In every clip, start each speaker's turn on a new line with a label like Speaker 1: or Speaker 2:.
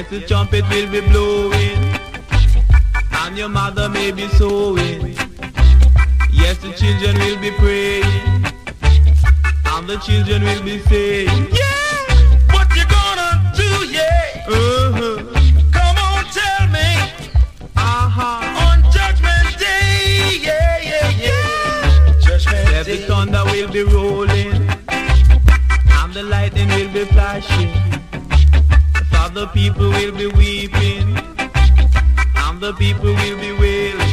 Speaker 1: Yes, the trumpet will be blowing, and your mother may be sewing. Yes, the children will be praying, and the children will be saying,
Speaker 2: Yeah, what you gonna do, yeah?
Speaker 1: Uh-huh.
Speaker 2: Come on, tell me.
Speaker 1: Uh-huh.
Speaker 2: On Judgment Day, yeah, yeah, yeah. Judgment
Speaker 1: yes,
Speaker 2: Day.
Speaker 1: the thunder will be rolling, and the lightning will be flashing. And the people will be weeping. And the people will be wailing.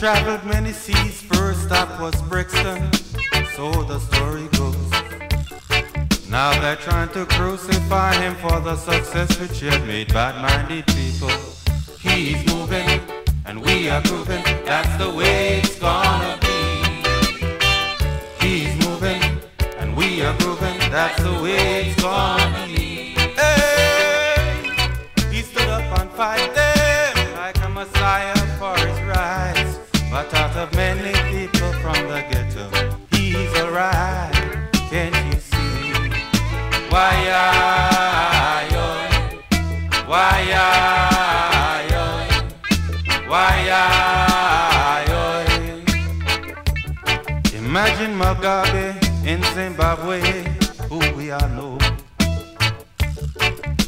Speaker 3: Traveled many seas, first stop was Brixton, so the story goes. Now they're trying to crucify him for the success which he had made bad-minded people. He's moving, and we are proving that's the way it's gonna be. He's moving, and we are proving that's the way it's gonna be. Mugabe in Zimbabwe, who we all know.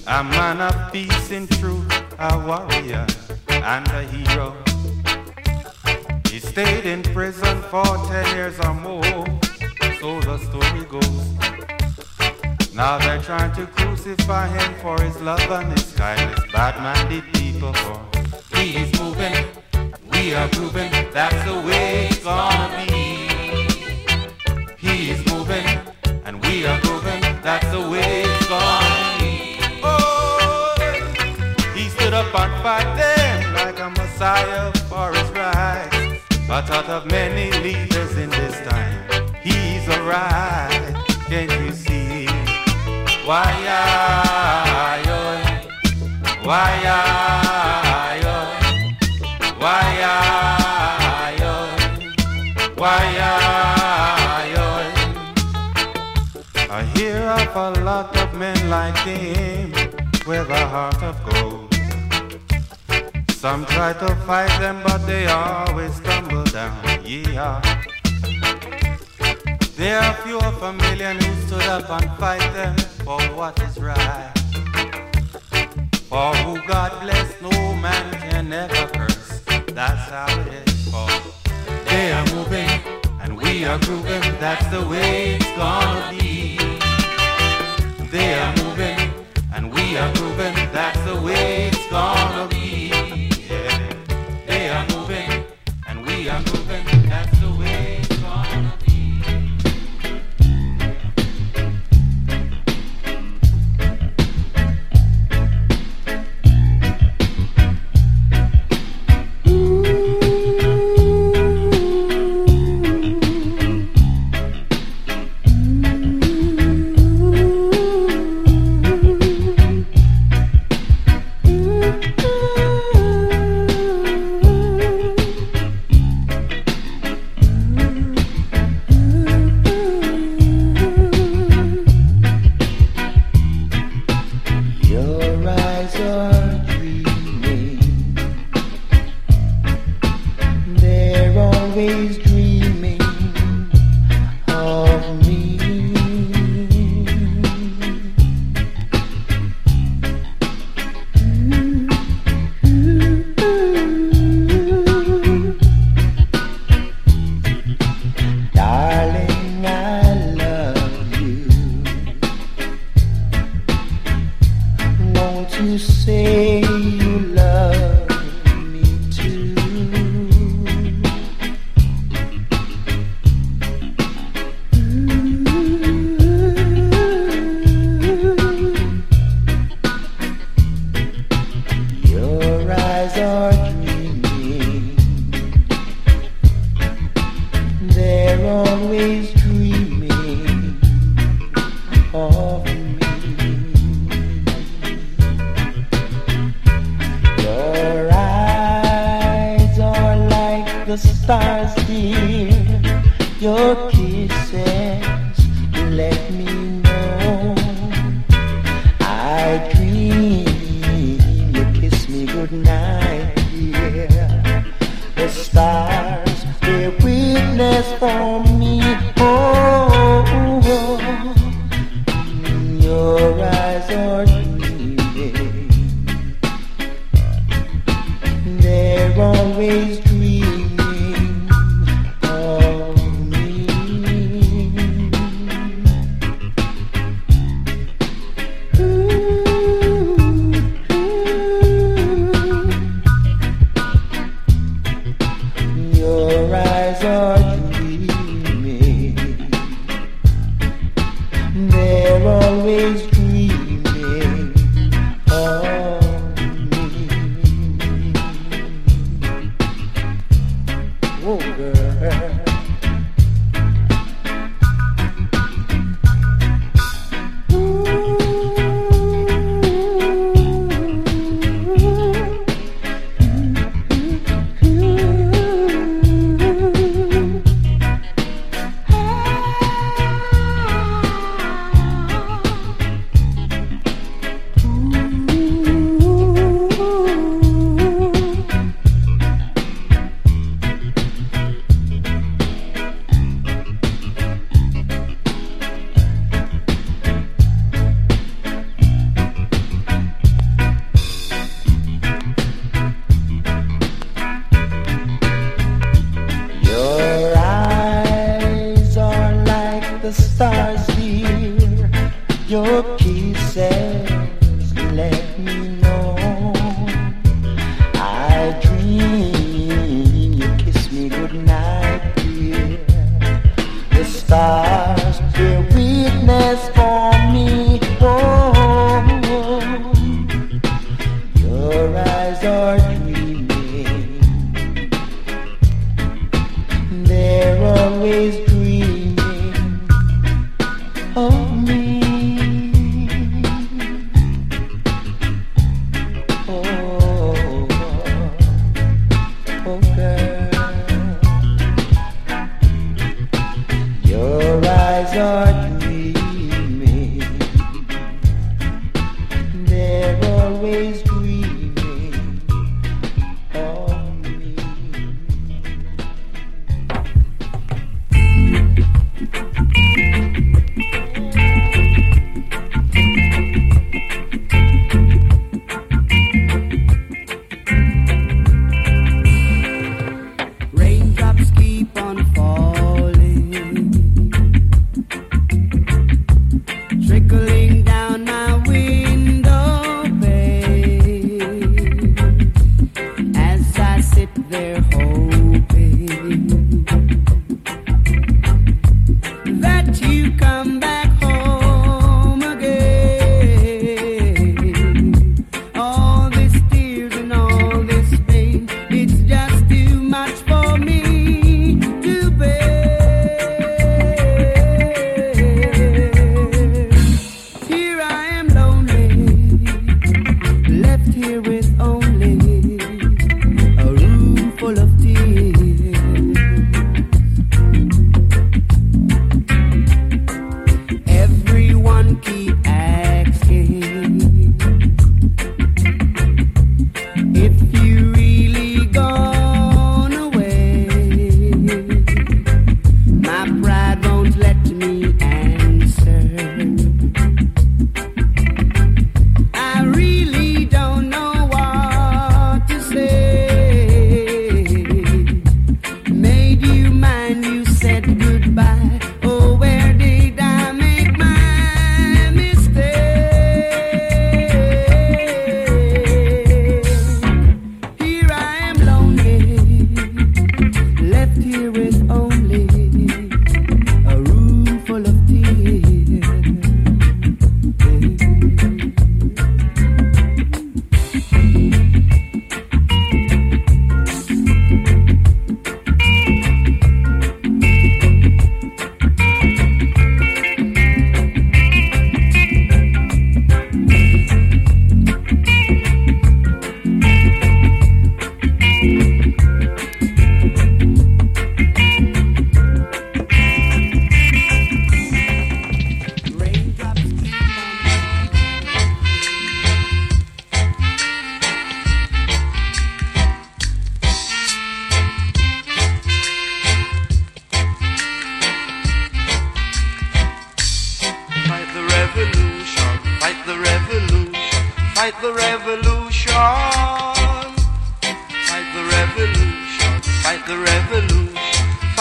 Speaker 3: A man of peace and truth, a warrior and a hero. He stayed in prison for ten years or more, so the story goes. Now they're trying to crucify him for his love and his kindness. Bad-minded people for he's moving, we are proving that's the way it's gonna be. Messiah for his rights. But out of many leaders in this time, he's alright. Can't you see? Why, I, why, I, why, I, why, I, I hear of a lot of men like him with a heart of gold. Some try to fight them, but they always stumble down. Yeah. There are few of a million who stood up and fight them for what is right. For who God bless, no man can ever curse. That's how it is. For they are moving and we are grooving. That's the way it's gonna be. They are moving and we are grooving. That's the way
Speaker 4: eyes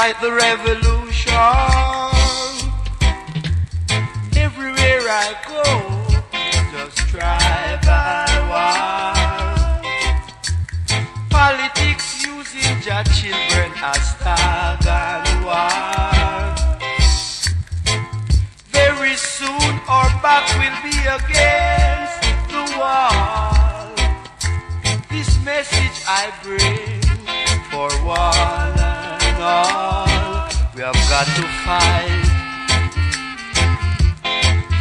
Speaker 5: fight the revolution. Everywhere I go, just try I wild. Politics using your children as tag and war. Very soon our back will be against the wall. This message I bring for one all. We have got to fight.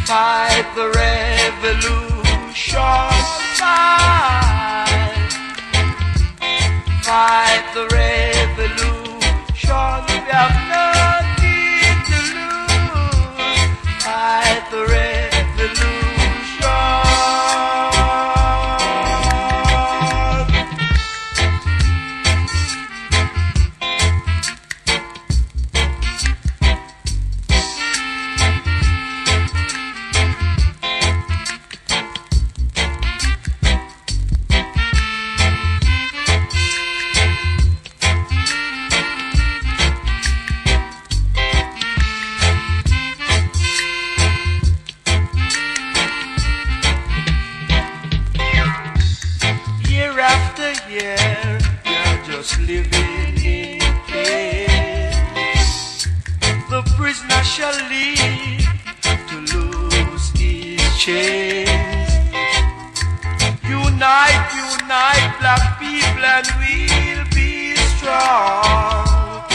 Speaker 5: Fight the revolution. Fight. Fight the revolution. We have nothing to lose. Fight the revolution.
Speaker 6: Unite, unite, black people, and we'll be strong.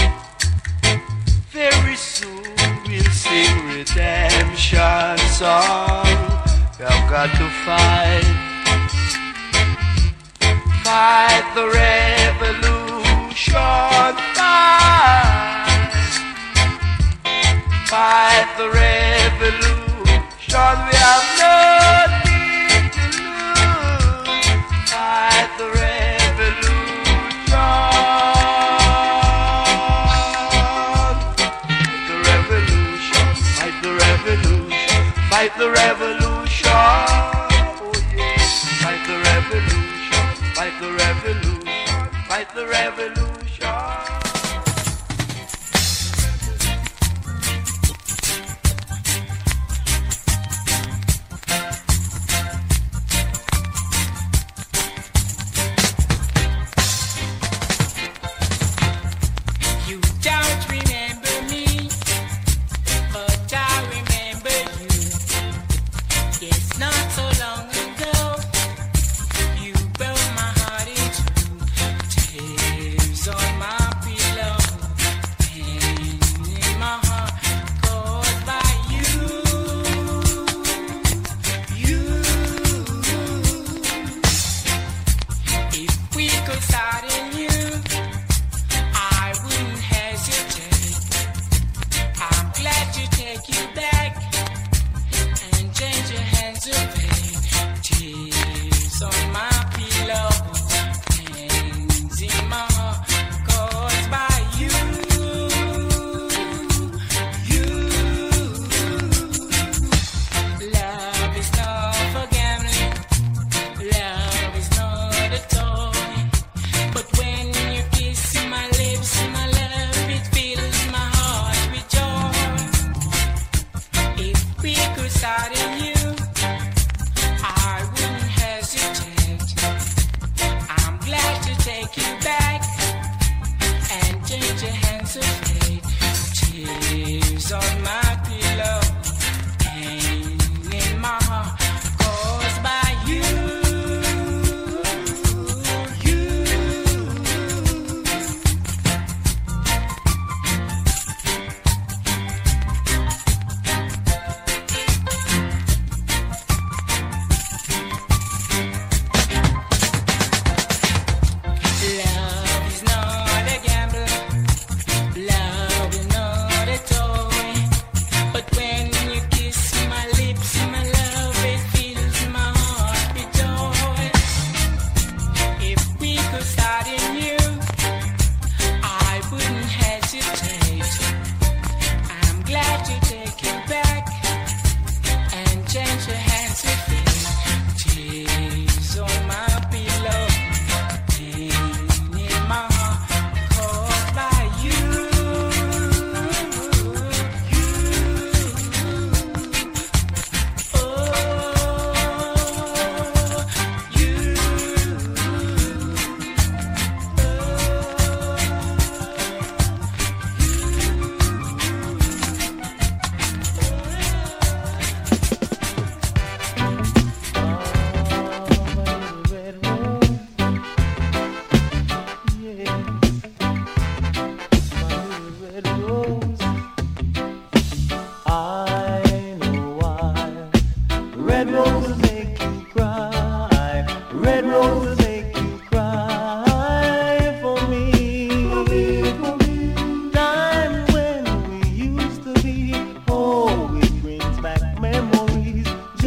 Speaker 6: Very soon we'll sing redemption song. We've got to fight, fight the revolution, fight, fight the revolution. the revolution.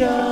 Speaker 7: show.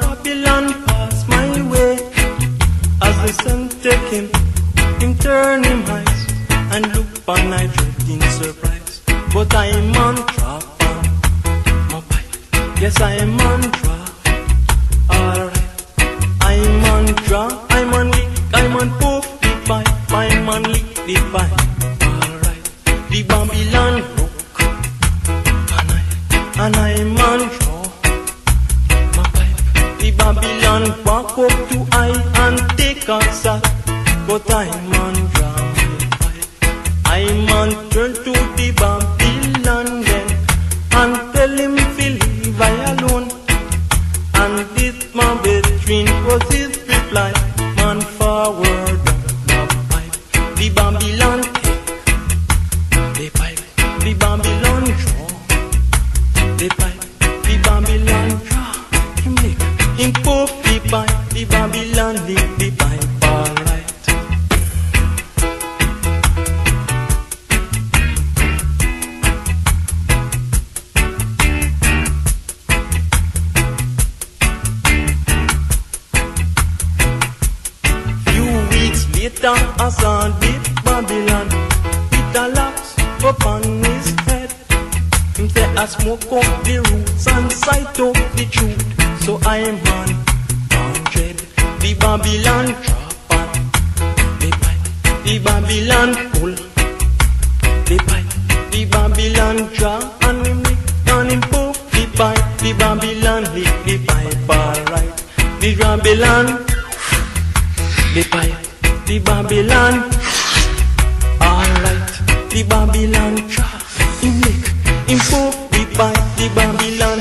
Speaker 8: Babylon pass my way. As the sun take him, him turn him eyes, and look on I dreading surprise. But I am on track, my pipe. Yes, I am on track. Alright, I'm on track. I'm on lick, I'm on poop the pipe, I'm on lick the pipe. blind.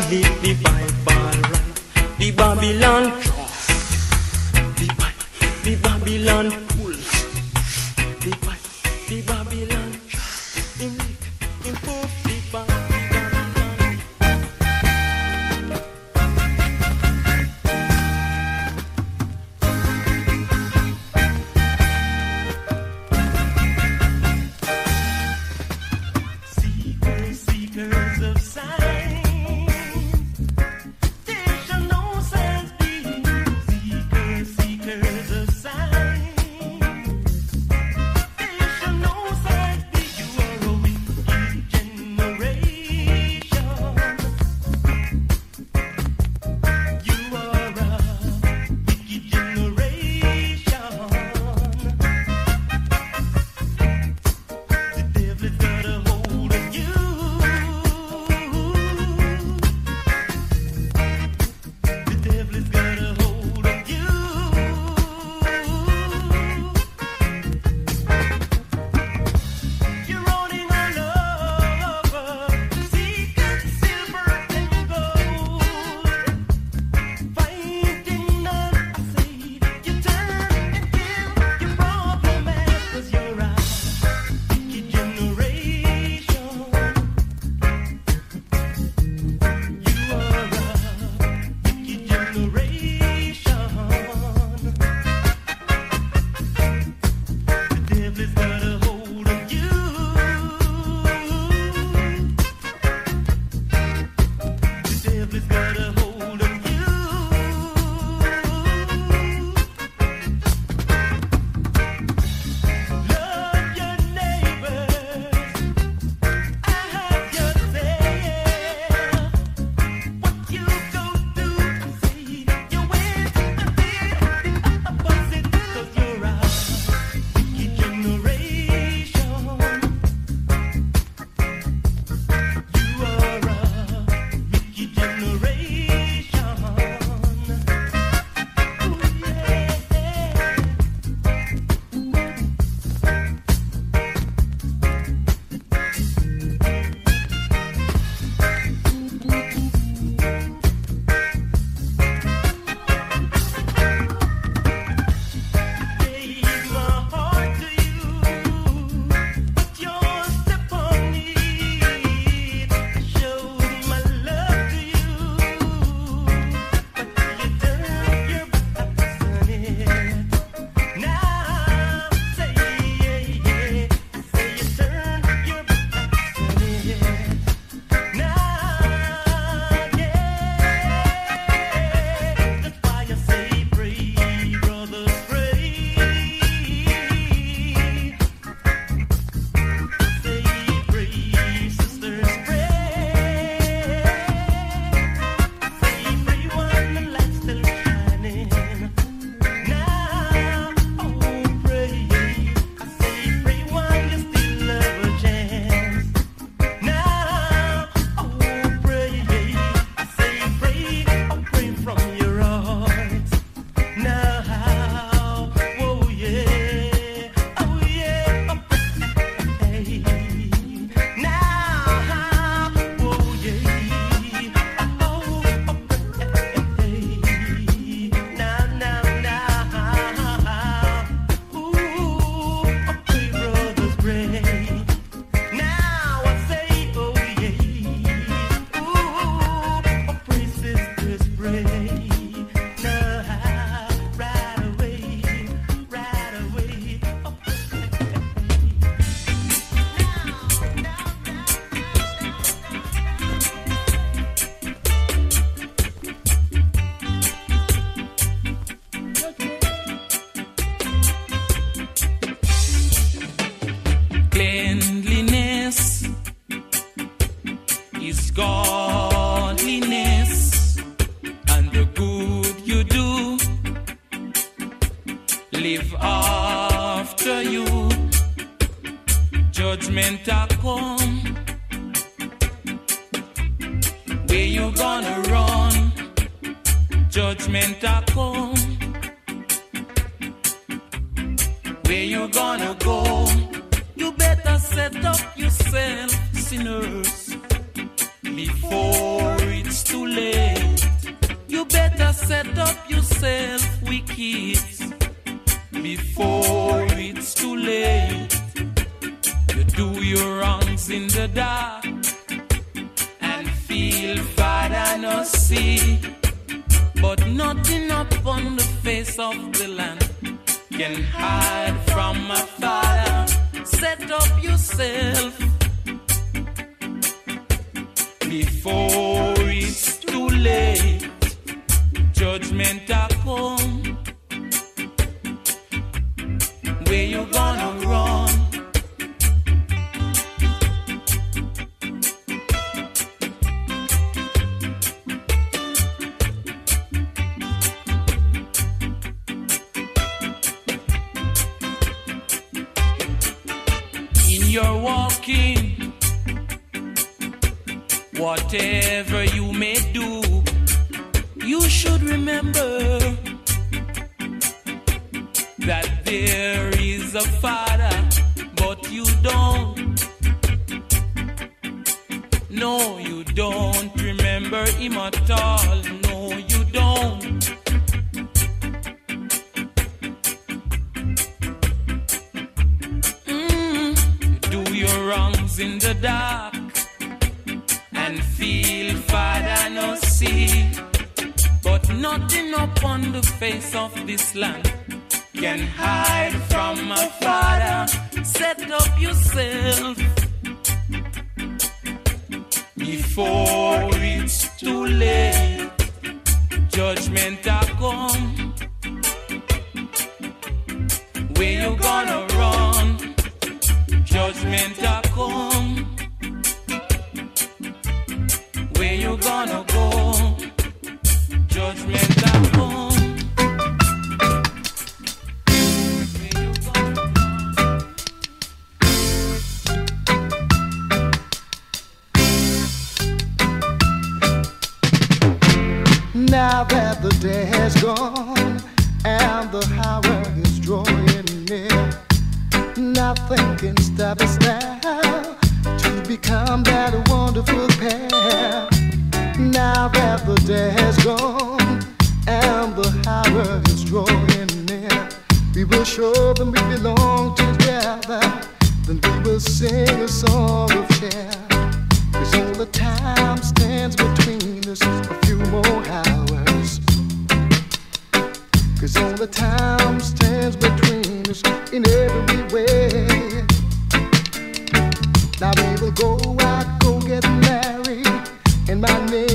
Speaker 8: live the Bible right. The Babylon cross. The, the Babylon
Speaker 9: you're walking, whatever you may do, you should remember that there is a Father, but you don't. No, you don't remember him at all. No, you don't. face of this land can hide from my father. Set up yourself
Speaker 10: Cause all the time stands between us in every way. Now we will go out, go get married, and my name.